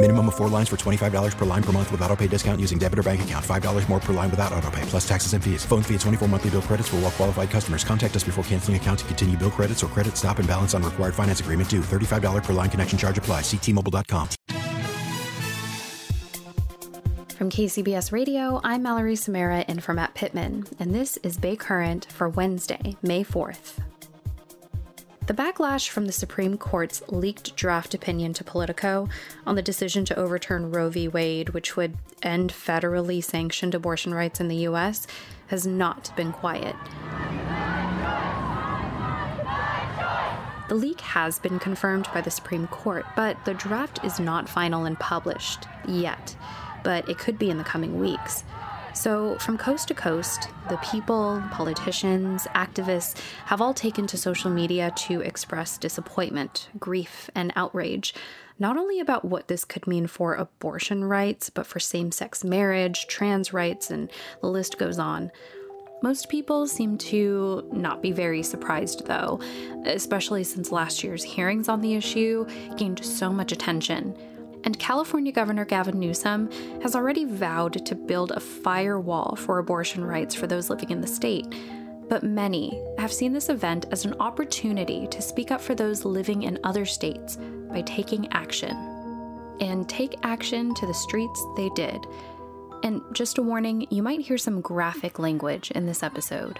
Minimum of four lines for $25 per line per month with auto pay discount using debit or bank account. $5 more per line without auto pay, plus taxes and fees. Phone fee at 24 monthly bill credits for all well qualified customers. Contact us before canceling account to continue bill credits or credit stop and balance on required finance agreement due. $35 per line connection charge apply. Ctmobile.com. From KCBS Radio, I'm Mallory Samara in for Matt Pittman, and this is Bay Current for Wednesday, May 4th. The backlash from the Supreme Court's leaked draft opinion to Politico on the decision to overturn Roe v. Wade, which would end federally sanctioned abortion rights in the U.S., has not been quiet. The leak has been confirmed by the Supreme Court, but the draft is not final and published yet, but it could be in the coming weeks. So, from coast to coast, the people, politicians, activists have all taken to social media to express disappointment, grief, and outrage, not only about what this could mean for abortion rights, but for same sex marriage, trans rights, and the list goes on. Most people seem to not be very surprised, though, especially since last year's hearings on the issue gained so much attention. And California Governor Gavin Newsom has already vowed to build a firewall for abortion rights for those living in the state. But many have seen this event as an opportunity to speak up for those living in other states by taking action. And take action to the streets they did. And just a warning, you might hear some graphic language in this episode.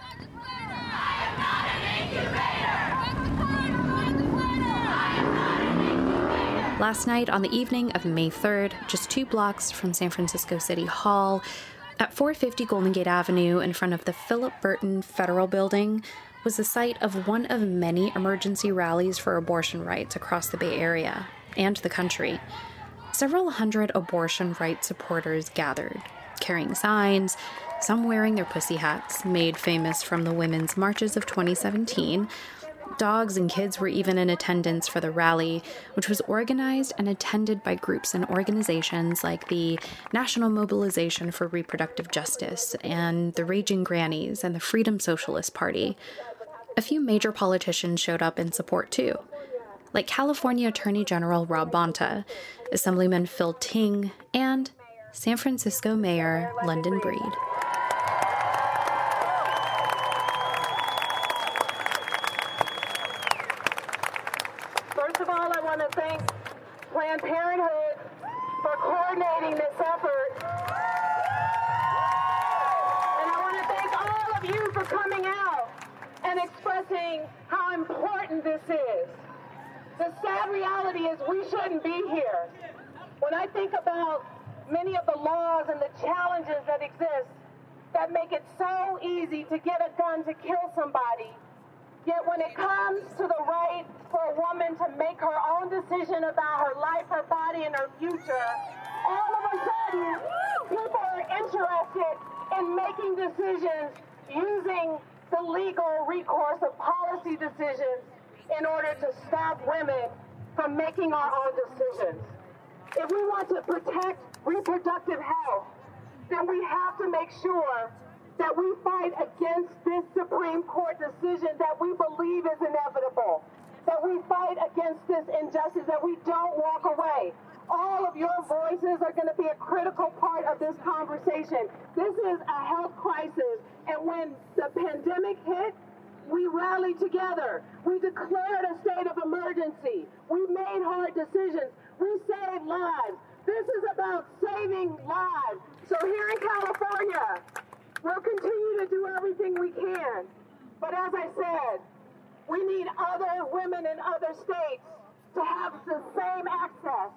Last night, on the evening of May 3rd, just two blocks from San Francisco City Hall, at 450 Golden Gate Avenue, in front of the Philip Burton Federal Building, was the site of one of many emergency rallies for abortion rights across the Bay Area and the country. Several hundred abortion rights supporters gathered, carrying signs, some wearing their pussy hats, made famous from the women's marches of 2017, Dogs and kids were even in attendance for the rally, which was organized and attended by groups and organizations like the National Mobilization for Reproductive Justice and the Raging Grannies and the Freedom Socialist Party. A few major politicians showed up in support too, like California Attorney General Rob Bonta, Assemblyman Phil Ting, and San Francisco Mayor London Breed. Coordinating this effort. And I want to thank all of you for coming out and expressing how important this is. The sad reality is we shouldn't be here. When I think about many of the laws and the challenges that exist that make it so easy to get a gun to kill somebody, Yet when it comes to the right for a woman to make her own decision about her life, her body, and her future, all of a sudden, people are interested in making decisions using the legal recourse of policy decisions in order to stop women from making our own decisions. If we want to protect reproductive health, then we have to make sure that we fight against this Supreme Court decision that we believe is inevitable, that we fight against this injustice, that we don't walk away. All of your voices are going to be a critical part of this conversation. This is a health crisis, and when the pandemic hit, we rallied together. We declared a state of emergency. We made hard decisions. We saved lives. This is about saving lives. So here in California, We'll continue to do everything we can But as I said, we need other women in other states to have the same access.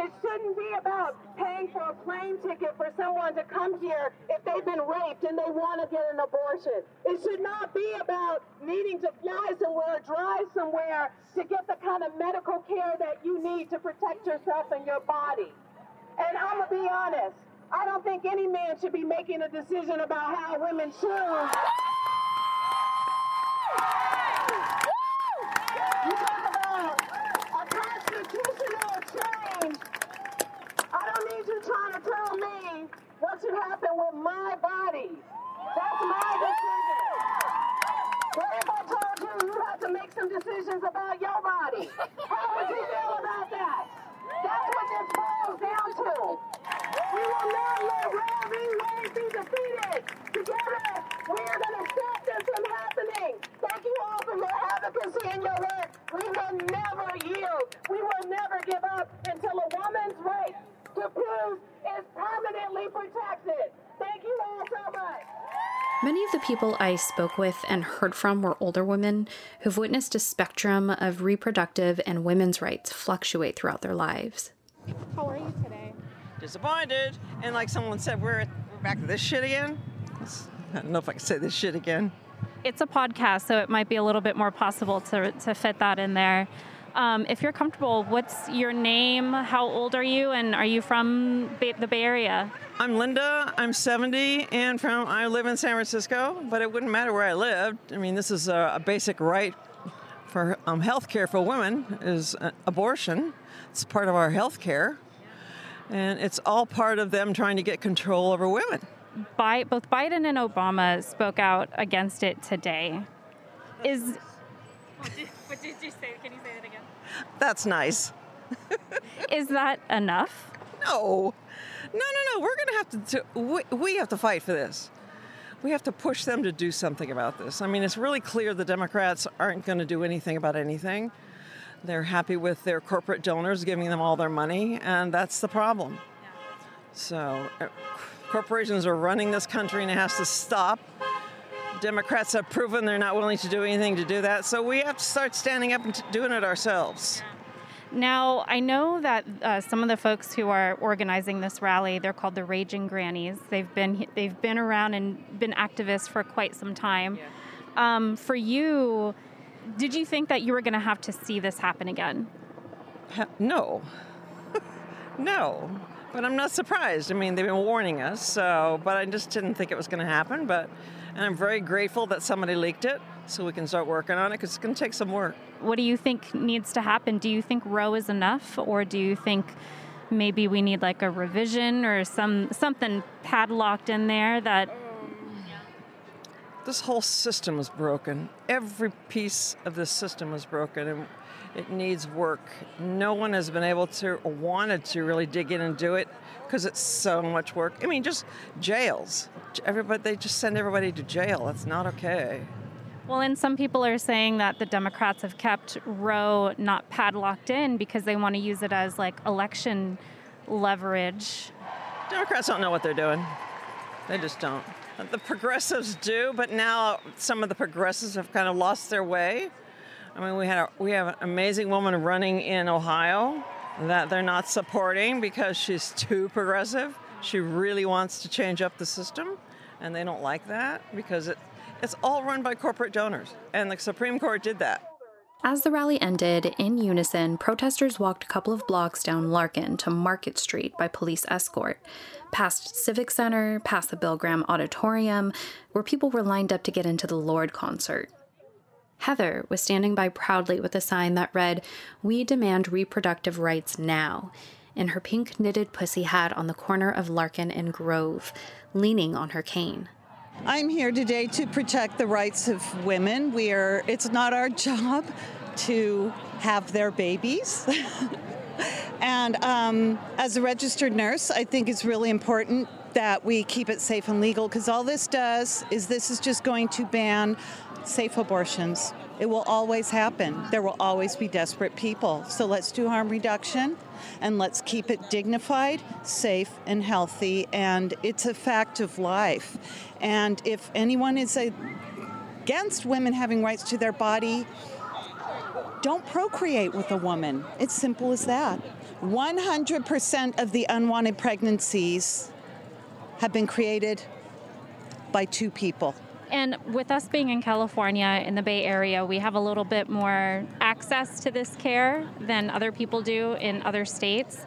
It shouldn't be about paying for a plane ticket for someone to come here if they've been raped and they want to get an abortion. It should not be about needing to fly somewhere or drive somewhere to get the kind of medical care that you need to protect yourself and your body. And I'm going to be honest, I don't think any man should be making a decision about how women choose. You talk about a change. I don't need you trying to tell me what should happen with my body. That's my decision. What if I told you you have to make some decisions about your body? How would you feel about that? That's what this boils down to. We will not let Roe v. Wade be defeated. Together, we are going to stop this from happening. Thank you all for your advocacy and your work. We will never yield. We will never give up until a woman's right to prove is permanently protected. Thank you all so much. Many of the people I spoke with and heard from were older women who've witnessed a spectrum of reproductive and women's rights fluctuate throughout their lives. How are you today? Disappointed. And like someone said, we're, we're back to this shit again. I don't know if I can say this shit again. It's a podcast, so it might be a little bit more possible to, to fit that in there. Um, if you're comfortable, what's your name? How old are you? And are you from Bay- the Bay Area? I'm Linda. I'm 70 and from I live in San Francisco, but it wouldn't matter where I lived. I mean, this is a, a basic right for um, health care for women is uh, abortion. It's part of our health care. And it's all part of them trying to get control over women. Bi- both Biden and Obama spoke out against it today. Is what did, what did you say? Can you say that again? That's nice. Is that enough? No, no, no, no. We're going to have to. we, we have to fight for this. We have to push them to do something about this. I mean, it's really clear the Democrats aren't going to do anything about anything. They're happy with their corporate donors giving them all their money, and that's the problem. So, uh, corporations are running this country, and it has to stop. Democrats have proven they're not willing to do anything to do that, so we have to start standing up and doing it ourselves. Now, I know that uh, some of the folks who are organizing this rally, they're called the Raging Grannies. They've been they've been around and been activists for quite some time. Um, for you, did you think that you were going to have to see this happen again? No. no. But I'm not surprised. I mean, they've been warning us, so, but I just didn't think it was going to happen. But, and I'm very grateful that somebody leaked it so we can start working on it because it's going to take some work. What do you think needs to happen? Do you think Roe is enough, or do you think maybe we need like a revision or some something padlocked in there that This whole system is broken. Every piece of this system is broken and it needs work. No one has been able to or wanted to really dig in and do it because it's so much work. I mean, just jails. Everybody, they just send everybody to jail. That's not okay. Well, and some people are saying that the Democrats have kept Roe not padlocked in because they want to use it as like election leverage. Democrats don't know what they're doing. They just don't. The progressives do, but now some of the progressives have kind of lost their way. I mean, we had a, we have an amazing woman running in Ohio that they're not supporting because she's too progressive. She really wants to change up the system, and they don't like that because it, it's all run by corporate donors, and the Supreme Court did that. As the rally ended, in unison, protesters walked a couple of blocks down Larkin to Market Street by police escort, past Civic Center, past the Bill Graham Auditorium, where people were lined up to get into the Lorde concert. Heather was standing by proudly with a sign that read, We demand reproductive rights now, in her pink knitted pussy hat on the corner of Larkin and Grove, leaning on her cane. I'm here today to protect the rights of women. We are it's not our job to have their babies. and um, as a registered nurse, I think it's really important that we keep it safe and legal because all this does is this is just going to ban safe abortions. It will always happen. There will always be desperate people. So let's do harm reduction and let's keep it dignified, safe, and healthy. And it's a fact of life. And if anyone is against women having rights to their body don't procreate with a woman. It's simple as that. 100% of the unwanted pregnancies have been created by two people. And with us being in California, in the Bay Area, we have a little bit more access to this care than other people do in other states.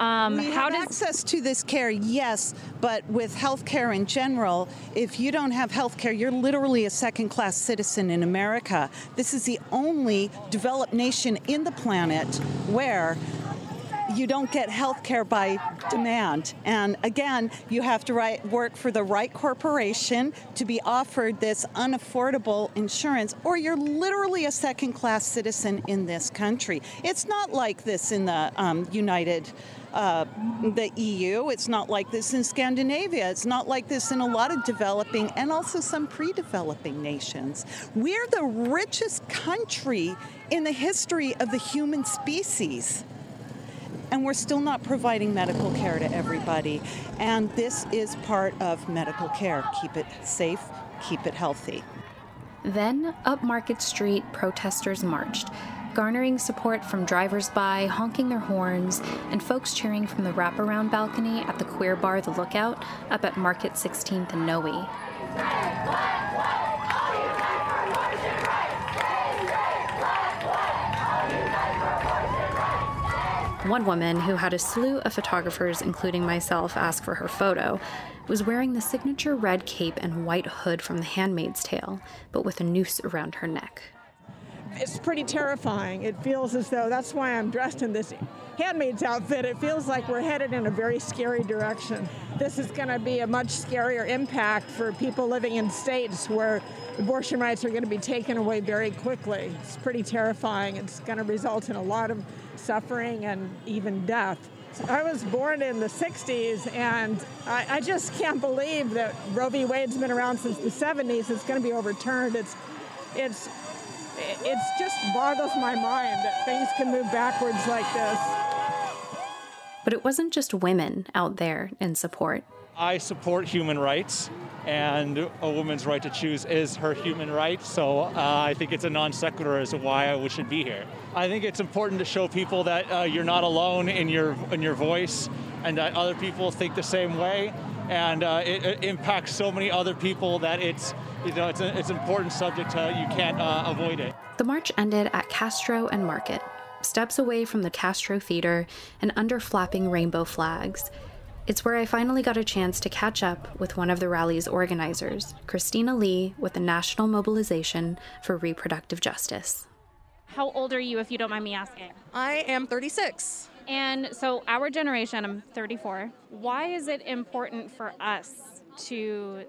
Um, we how have does access to this care? Yes, but with health care in general, if you don't have health care, you're literally a second-class citizen in America. This is the only developed nation in the planet where you don't get health care by demand. And again, you have to work for the right corporation to be offered this unaffordable insurance, or you're literally a second class citizen in this country. It's not like this in the um, United uh, the EU. It's not like this in Scandinavia. It's not like this in a lot of developing and also some pre developing nations. We're the richest country in the history of the human species and we're still not providing medical care to everybody. And this is part of medical care. Keep it safe, keep it healthy. Then, up Market Street, protesters marched, garnering support from drivers by, honking their horns, and folks cheering from the wraparound balcony at the queer bar The Lookout up at Market 16th and Noe. One woman, who had a slew of photographers, including myself, ask for her photo, was wearing the signature red cape and white hood from The Handmaid's Tale, but with a noose around her neck. It's pretty terrifying. It feels as though that's why I'm dressed in this handmaid's outfit. It feels like we're headed in a very scary direction. This is going to be a much scarier impact for people living in states where abortion rights are going to be taken away very quickly. It's pretty terrifying. It's going to result in a lot of suffering and even death. I was born in the 60s, and I, I, just can't believe that Roe v. Wade's been around since the 70s. It's going to be overturned. It's, it's, it's just boggles my mind that things can move backwards like this. But it wasn't just women out there in support. I support human rights and a woman's right to choose is her human right. So uh, I think it's a non sequitur as to why I should be here. I think it's important to show people that uh, you're not alone in your in your voice, and that other people think the same way, and uh, it, it, impacts so many other people that it's you know it's, a, it's an important subject. To, you can't uh, avoid it. The march ended at Castro and Market, steps away from the Castro Theater and under flapping rainbow flags. It's where I finally got a chance to catch up with one of the rally's organizers, Christina Lee, with the National Mobilization for Reproductive Justice. How old are you, if you don't mind me asking? I am 36. And so, our generation, I'm 34. Why is it important for us to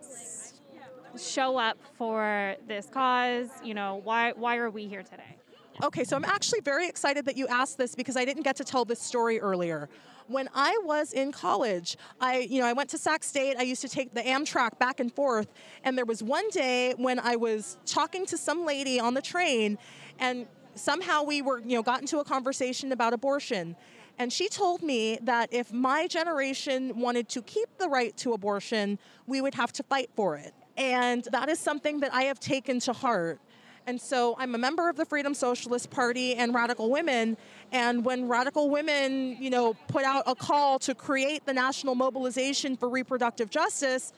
show up for this cause? You know, why, why are we here today? Okay, so I'm actually very excited that you asked this because I didn't get to tell this story earlier when I was in college, I, you know, I went to Sac State. I used to take the Amtrak back and forth. And there was one day when I was talking to some lady on the train, and somehow we were, you know, got into a conversation about abortion. And she told me that if my generation wanted to keep the right to abortion, we would have to fight for it. And that is something that I have taken to heart. And so I'm a member of the Freedom Socialist Party and Radical Women. And when Radical Women, you know, put out a call to create the national mobilization for reproductive justice,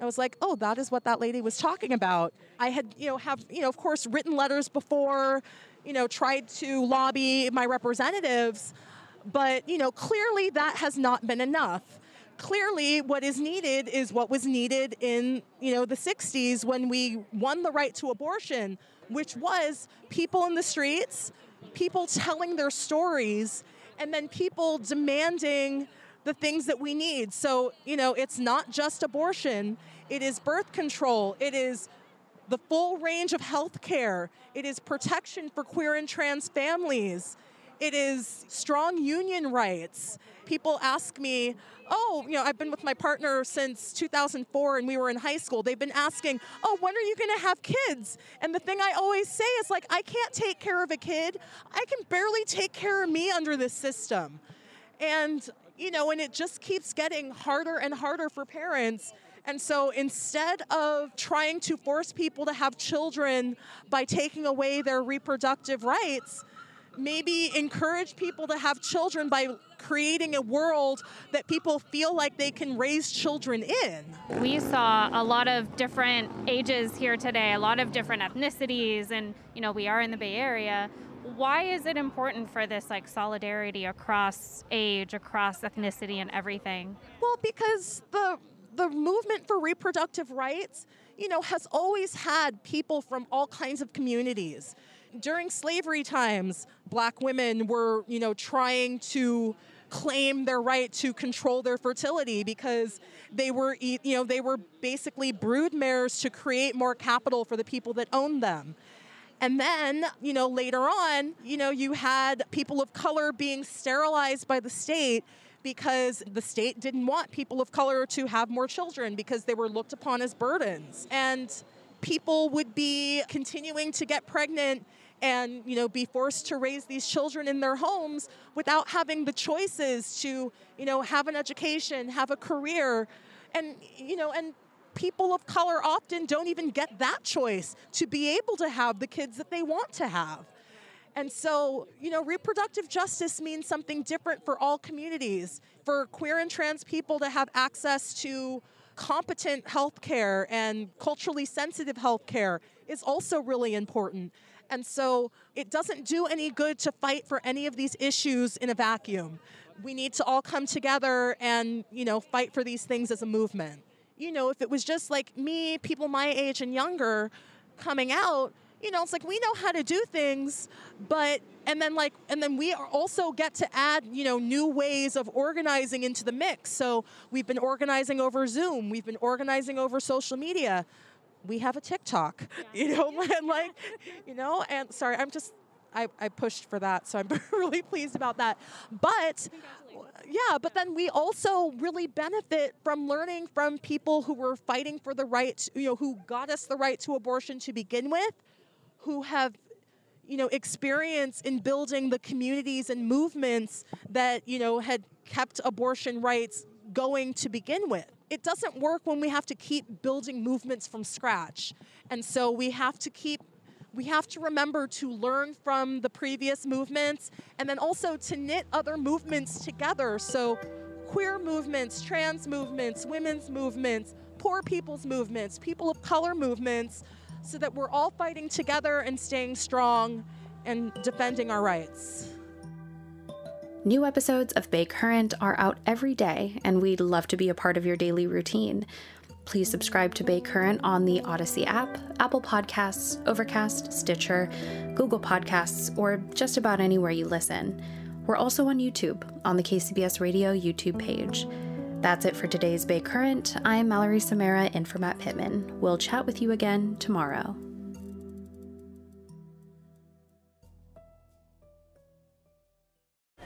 I was like, oh, that is what that lady was talking about. I had, you know, have, you know, of course, written letters before, you know, tried to lobby my representatives, but, you know, clearly that has not been enough clearly what is needed is what was needed in you know the 60s when we won the right to abortion which was people in the streets, people telling their stories, and then people demanding the things that we need. So, you know, it's not just abortion, it is birth control, it is the full range of health care, it is protection for queer and trans families, it is strong union rights. People ask me, oh, you know, I've been with my partner since 2004 and we were in high school. They've been asking, oh, when are you going to have kids? And the thing I always say is like, I can't take care of a kid. I can barely take care of me under this system. And, you know, and it just keeps getting harder and harder for parents And so instead of trying to force people to have children by taking away their reproductive rights, maybe encourage people to have children by creating a world that people feel like they can raise children in. We saw a lot of different ages here today, a lot of different ethnicities, and you know, we are in the Bay Area. Why is it important for this like solidarity across age, across ethnicity and everything? Well, because the the movement for reproductive rights, you know, has always had people from all kinds of communities during slavery times, black women were, you know, trying to claim their right to control their fertility because they were you know they were basically brood mares to create more capital for the people that owned them. And then you know later on you know you had people of color being sterilized by the state because the state didn't want people of color to have more children because they were looked upon as burdens. And people would be continuing to get pregnant and you know be forced to raise these children in their homes without having the choices to you know have an education have a career and you know and people of color often don't even get that choice to be able to have the kids that they want to have and so, you know, reproductive justice means something different for all communities. For queer and trans people to have access to competent health care and culturally sensitive health care is also really important. And so it doesn't do any good to fight for any of these issues in a vacuum. We need to all come together and, you know, fight for these things as a movement. You know, if it was just like me, people my age and younger coming out, you know, it's like we know how to do things, but and then like and then we also get to add, you know, new ways of organizing into the mix. So we've been organizing over Zoom, we've been organizing over social media we have a TikTok, yeah. you know, and like, you know, and sorry, I'm just, I, I pushed for that, so I'm really pleased about that. But yeah, but then we also really benefit from learning from people who were fighting for the right, you know, who got us the right to abortion to begin with, who have you know experience in building the communities and movements that you know had kept abortion rights going to begin with it doesn't work when we have to keep building movements from scratch. And so we have to keep we have to remember to learn from the previous movements and then also to knit other movements together. So queer movements, trans movements, women's movements, poor people's movements, people of color movements, so that we're all fighting together and staying strong and defending our rights. New episodes of Bay Current are out every day, and we'd love to be a part of your daily routine. Please subscribe to Bay Current on the Odyssey app, Apple Podcasts, Overcast, Stitcher, Google Podcasts, or just about anywhere you listen. We're also on YouTube on the KCBS Radio YouTube page. That's it for today's Bay Current. I'm Mallory Samara in for Matt Pittman. We'll chat with you again tomorrow.